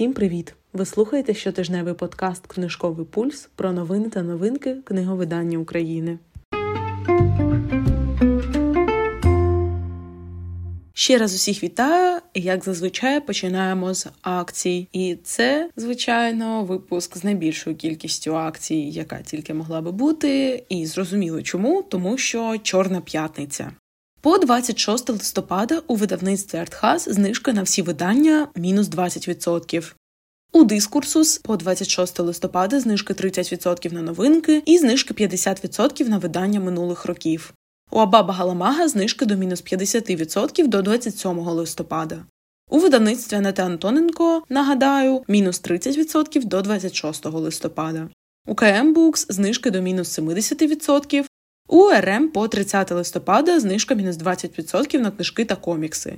Всім привіт! Ви слухаєте щотижневий подкаст Книжковий пульс про новини та новинки книговидання України. Ще раз усіх вітаю. Як зазвичай починаємо з акцій, і це, звичайно, випуск з найбільшою кількістю акцій, яка тільки могла би бути. І зрозуміло чому, тому що Чорна п'ятниця. По 26 листопада у видавництві Артхаз знижка на всі видання мінус 20%. У дискурсус по 26 листопада знижки 30% на новинки і знижки 50% на видання минулих років. У Абаба Галамага знижки до мінус 50% до 27 листопада. У видавництві Анети Антоненко, нагадаю, мінус 30% до 26 листопада. У КМ Букс знижки до мінус 70%. У РМ по 30 листопада знижка мінус 20% на книжки та комікси.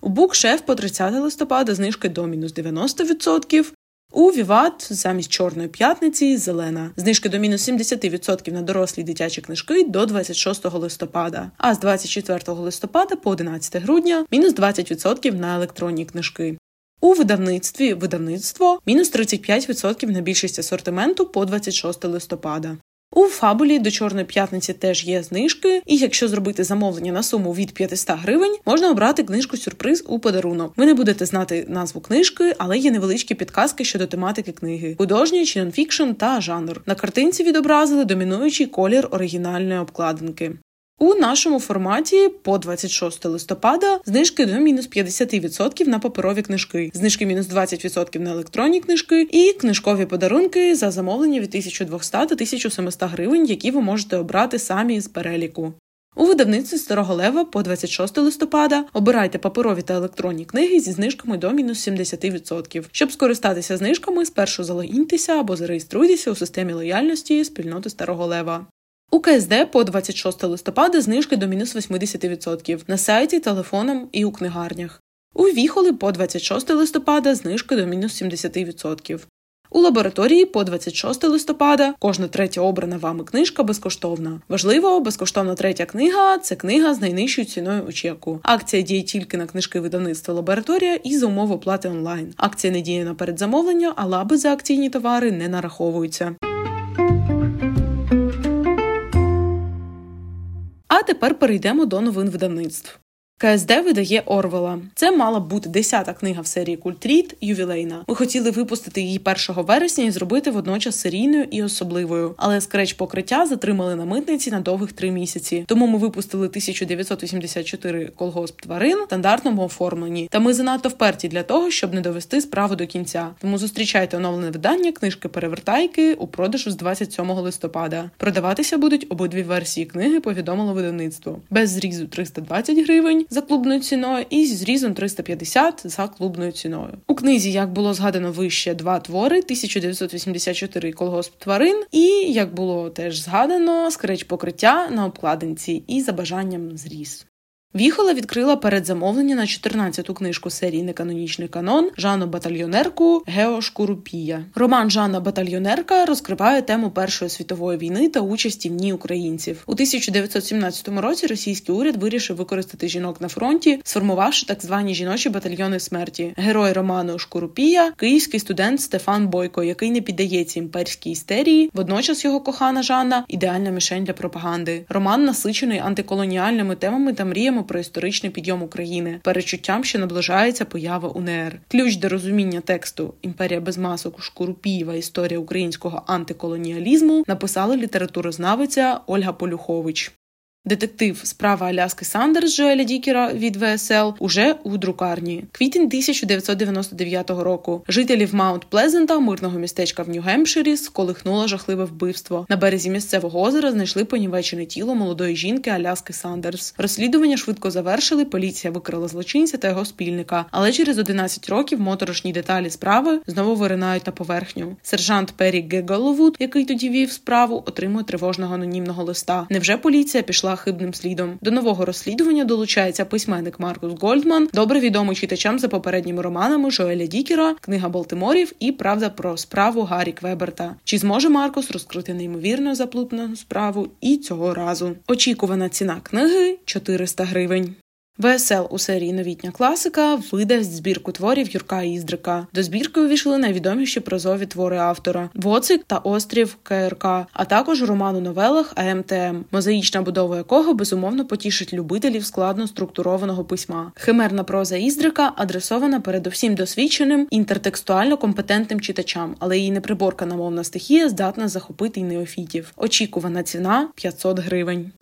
У Букшеф по 30 листопада знижки до мінус 90%. У Віват замість Чорної п'ятниці зелена. Знижки до мінус 70% на дорослі дитячі книжки до 26 листопада, а з 24 листопада по 11 грудня мінус 20% на електронні книжки. У видавництві видавництво мінус 35% на більшість асортименту по 26 листопада. У фабулі до Чорної п'ятниці теж є знижки, і якщо зробити замовлення на суму від 500 гривень, можна обрати книжку сюрприз у подарунок. Ви не будете знати назву книжки, але є невеличкі підказки щодо тематики книги, художній чи нонфікшн та жанр. На картинці відобразили домінуючий колір оригінальної обкладинки. У нашому форматі по 26 листопада знижки до мінус 50% на паперові книжки, знижки мінус 20% на електронні книжки і книжкові подарунки за замовлення від 1200 та 1700 гривень, які ви можете обрати самі з переліку. У видавництві Старого Лева по 26 листопада обирайте паперові та електронні книги зі знижками до мінус 70%. Щоб скористатися знижками, спершу залогіньтеся або зареєструйтеся у системі лояльності спільноти Старого Лева. У КСД по 26 листопада знижки до мінус 80% на сайті, телефоном і у книгарнях. У Віхоли по 26 листопада знижки до мінус 70%. У лабораторії по 26 листопада кожна третя обрана вами книжка безкоштовна. Важливо, безкоштовна третя книга це книга з найнижчою ціною у чеку. Акція діє тільки на книжки видавництва лабораторія і за умов оплати онлайн. Акція не діє на передзамовлення, а лаби за акційні товари не нараховуються. Тепер перейдемо до новин видавництв. КСД видає Орвела. Це мала бути десята книга в серії Культріт ювілейна. Ми хотіли випустити її 1 вересня і зробити водночас серійною і особливою. Але scratch покриття затримали на митниці на довгих три місяці. Тому ми випустили 1984 колгосп тварин в стандартному оформленні. Та ми занадто вперті для того, щоб не довести справу до кінця. Тому зустрічайте оновлене видання книжки перевертайки у продажу з 27 листопада. Продаватися будуть обидві версії книги. Повідомило видавництво без зрізу 320 гривень за клубною ціною, і зі зрізом 350 за клубною ціною. У книзі, як було згадано вище, два твори: 1984 колгосп тварин, і як було теж згадано, скреч покриття на обкладинці і за бажанням зріз. Віхола відкрила передзамовлення на 14-ту книжку серії Неканонічний канон Жанну Батальйонерку Гео Шкурупія. Роман Жанна Батальйонерка розкриває тему Першої світової війни та участі в ній українців. У 1917 році російський уряд вирішив використати жінок на фронті, сформувавши так звані жіночі батальйони смерті. Герой роману Шкурупія, київський студент Стефан Бойко, який не піддається імперській істерії. Водночас його кохана Жанна ідеальна мішень для пропаганди. Роман насичений антиколоніальними темами та мріями про історичний підйом України, перечуттям, що наближається поява УНР. Ключ до розуміння тексту Імперія без масок Шкурупієва історія українського антиколоніалізму написала літературознавиця Ольга Полюхович. Детектив справа Аляски Сандерс Джоеля Дікера від ВСЛ уже у друкарні. Квітень 1999 року. Жителів Маунт Плезента, мирного містечка в Нью-Гемпширі, сколихнуло жахливе вбивство. На березі місцевого озера знайшли понівечене тіло молодої жінки Аляски Сандерс. Розслідування швидко завершили. Поліція викрила злочинця та його спільника. Але через 11 років моторошні деталі справи знову виринають на поверхню. Сержант Перрі Геголовуд, який тоді вів справу, отримує тривожного анонімного листа. Невже поліція пішла? Хибним слідом. До нового розслідування долучається письменник Маркус Гольдман, добре відомий читачам за попередніми романами Жоеля Дікера, книга Балтиморів і Правда про справу Гаррі Квеберта. Чи зможе Маркус розкрити неймовірно заплутану справу і цього разу? Очікувана ціна книги 400 гривень. ВСЛ у серії Новітня класика видасть збірку творів Юрка Іздрика. До збірки увійшли найвідоміші прозові твори автора Воцик та Острів КРК, а також роман у новелах АМТМ, мозаїчна будова якого безумовно потішить любителів складно структурованого письма. Химерна проза Іздрика адресована передусім досвідченим інтертекстуально компетентним читачам, але її неприборкана мовна стихія здатна захопити й неофітів. Очікувана ціна 500 гривень.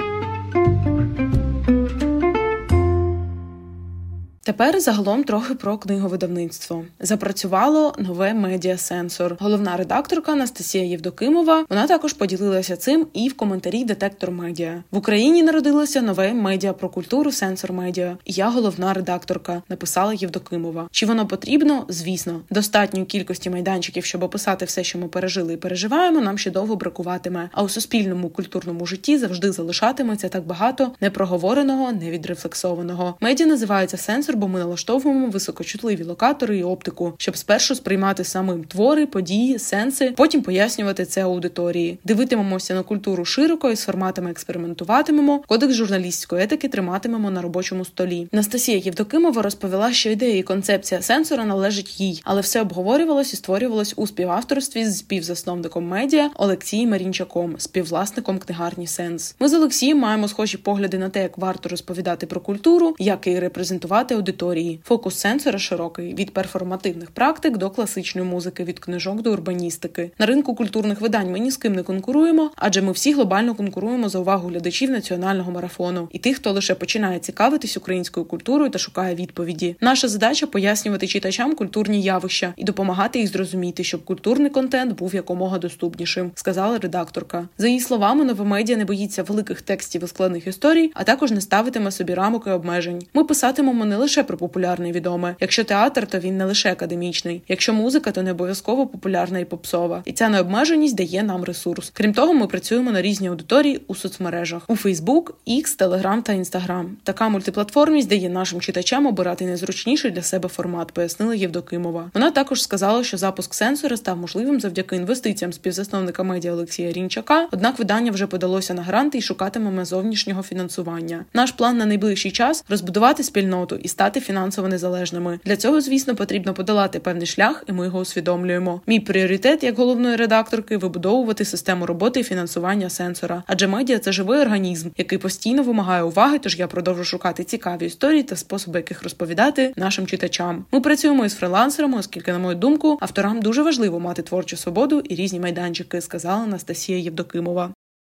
Тепер загалом трохи про книговидавництво. Запрацювало нове медіасенсор. Головна редакторка Анастасія Євдокимова. Вона також поділилася цим і в коментарі Детектор Медіа в Україні. Народилося нове медіа про культуру Сенсор Медіа. Я головна редакторка, написала Євдокимова. Чи воно потрібно? Звісно, достатньої кількості майданчиків, щоб описати все, що ми пережили і переживаємо. Нам ще довго бракуватиме. А у суспільному культурному житті завжди залишатиметься так багато непроговореного, невідрефлексованого. Медіа називається сенсор бо ми налаштовуємо високочутливі локатори і оптику, щоб спершу сприймати самим твори, події, сенси, потім пояснювати це аудиторії. Дивитимемося на культуру широко і з форматами експериментуватимемо. Кодекс журналістської етики триматимемо на робочому столі. Настасія Євдокимова розповіла, що ідея і концепція сенсора належить їй, але все обговорювалось і створювалось у співавторстві з співзасновником медіа Олексієм Марінчаком, співвласником книгарні Сенс. Ми з Олексієм маємо схожі погляди на те, як варто розповідати про культуру, як і репрезентувати аудиторії. Фокус сенсора широкий від перформативних практик до класичної музики, від книжок до урбаністики. На ринку культурних видань ми ні з ким не конкуруємо, адже ми всі глобально конкуруємо за увагу глядачів національного марафону і тих, хто лише починає цікавитись українською культурою та шукає відповіді. Наша задача пояснювати читачам культурні явища і допомагати їх зрозуміти, щоб культурний контент був якомога доступнішим, сказала редакторка. За її словами, нове медіа не боїться великих текстів і складних історій, а також не ставитиме собі рамок і обмежень. Ми писатимемо не лише лише про популярне і відоме. Якщо театр, то він не лише академічний. Якщо музика, то не обов'язково популярна і попсова. І ця необмеженість дає нам ресурс. Крім того, ми працюємо на різні аудиторії у соцмережах у Facebook, X, Telegram та Instagram. Така мультиплатформість дає нашим читачам обирати найзручніший для себе формат, пояснила Євдокимова. Вона також сказала, що запуск сенсора став можливим завдяки інвестиціям співзасновника медіа Олексія Рінчака. Однак видання вже подалося на гранти і шукатимемо зовнішнього фінансування. Наш план на найближчий час розбудувати спільноту і стати фінансово незалежними. Для цього, звісно, потрібно подолати певний шлях, і ми його усвідомлюємо. Мій пріоритет як головної редакторки вибудовувати систему роботи і фінансування сенсора, адже медіа це живий організм, який постійно вимагає уваги. Тож я продовжу шукати цікаві історії та способи, яких розповідати нашим читачам. Ми працюємо із фрилансерами, оскільки, на мою думку, авторам дуже важливо мати творчу свободу і різні майданчики, сказала Анастасія Євдокимова.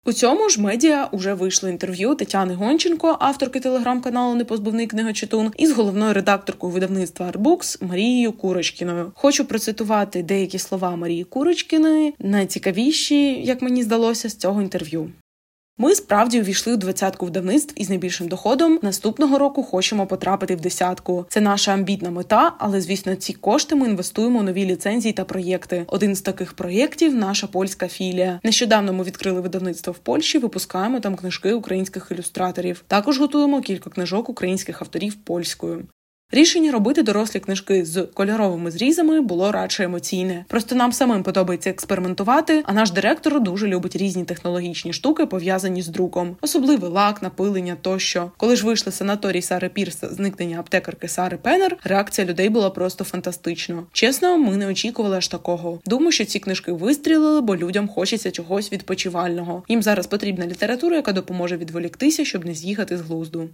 У цьому ж медіа уже вийшло інтерв'ю Тетяни Гонченко, авторки телеграм-каналу Непозбувний книгочитун, із головною редакторкою видавництва Арбукс Марією Курочкіною. Хочу процитувати деякі слова Марії Курочкіної, найцікавіші, як мені здалося, з цього інтерв'ю. Ми справді увійшли у двадцятку видавництв із найбільшим доходом. Наступного року хочемо потрапити в десятку. Це наша амбітна мета, але звісно, ці кошти ми інвестуємо у нові ліцензії та проєкти. Один з таких проєктів наша польська філія. Нещодавно ми відкрили видавництво в Польщі, випускаємо там книжки українських ілюстраторів. Також готуємо кілька книжок українських авторів польською. Рішення робити дорослі книжки з кольоровими зрізами було радше емоційне. Просто нам самим подобається експериментувати. А наш директор дуже любить різні технологічні штуки, пов'язані з друком, особливий лак, напилення тощо. Коли ж вийшли санаторій Сари Пірс, зникнення аптекарки Сари Пеннер, реакція людей була просто фантастична. Чесно, ми не очікували аж такого. Думаю, що ці книжки вистрілили, бо людям хочеться чогось відпочивального. Їм зараз потрібна література, яка допоможе відволіктися, щоб не з'їхати з глузду.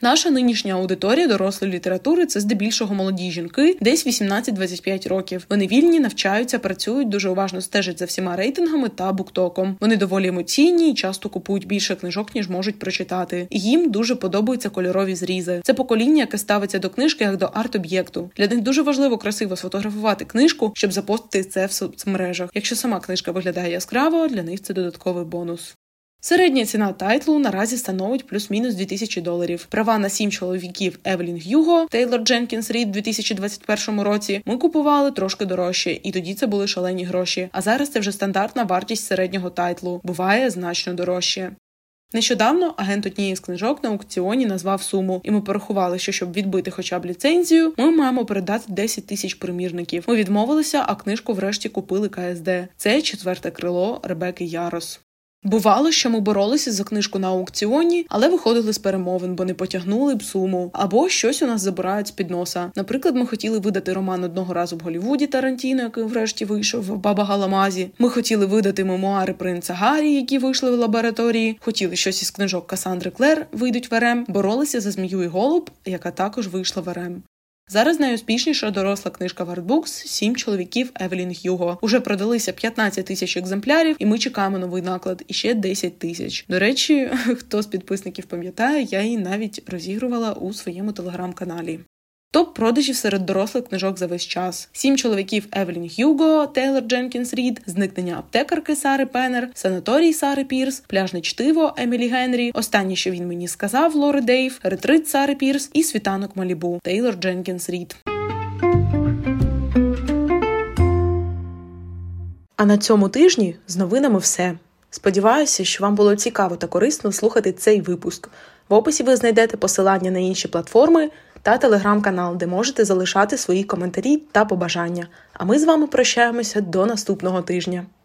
Наша нинішня аудиторія дорослої літератури це здебільшого молоді жінки, десь 18-25 років. Вони вільні, навчаються, працюють, дуже уважно стежать за всіма рейтингами та буктоком. Вони доволі емоційні і часто купують більше книжок, ніж можуть прочитати. І їм дуже подобаються кольорові зрізи. Це покоління, яке ставиться до книжки як до арт-об'єкту. Для них дуже важливо красиво сфотографувати книжку, щоб запостити це в соцмережах. Якщо сама книжка виглядає яскраво, для них це додатковий бонус. Середня ціна тайтлу наразі становить плюс-мінус 2000 доларів. Права на сім чоловіків Евелін Гюго, Тейлор Дженкінс Рід у 2021 році. Ми купували трошки дорожче, і тоді це були шалені гроші. А зараз це вже стандартна вартість середнього тайтлу. Буває значно дорожче. Нещодавно агент однієї з книжок на аукціоні назвав суму, і ми порахували, що щоб відбити хоча б ліцензію, ми маємо передати 10 тисяч примірників. Ми відмовилися, а книжку врешті купили КСД. Це четверте крило Ребеки Ярос. Бувало, що ми боролися за книжку на аукціоні, але виходили з перемовин, бо не потягнули б суму. Або щось у нас забирають з під носа. Наприклад, ми хотіли видати роман одного разу в Голівуді Тарантіно, який врешті вийшов в Баби Галамаги. Ми хотіли видати мемуари принца Гаррі, які вийшли в лабораторії. Хотіли щось із книжок Касандри Клер вийдуть в РМ. Боролися за змію і голуб, яка також вийшла в РМ. Зараз найуспішніша доросла книжка в Артбукс Сім чоловіків Евелін Х'юго. Уже продалися 15 тисяч екземплярів, і ми чекаємо новий наклад і ще 10 тисяч. До речі, хто з підписників пам'ятає, я її навіть розігрувала у своєму телеграм-каналі. Топ продажів серед дорослих книжок за весь час: сім чоловіків Евелін Х'юго, Тейлор Дженкінс Рід, зникнення аптекарки Сари Пеннер, санаторій Сари Пірс, пляжне чтиво Емілі Генрі, останнє, що він мені сказав, Лори Дейв, ретрит Сари Пірс і світанок Малібу Тейлор Дженкінс Рід. А на цьому тижні з новинами все. Сподіваюся, що вам було цікаво та корисно слухати цей випуск. В описі ви знайдете посилання на інші платформи та телеграм-канал, де можете залишати свої коментарі та побажання. А ми з вами прощаємося до наступного тижня.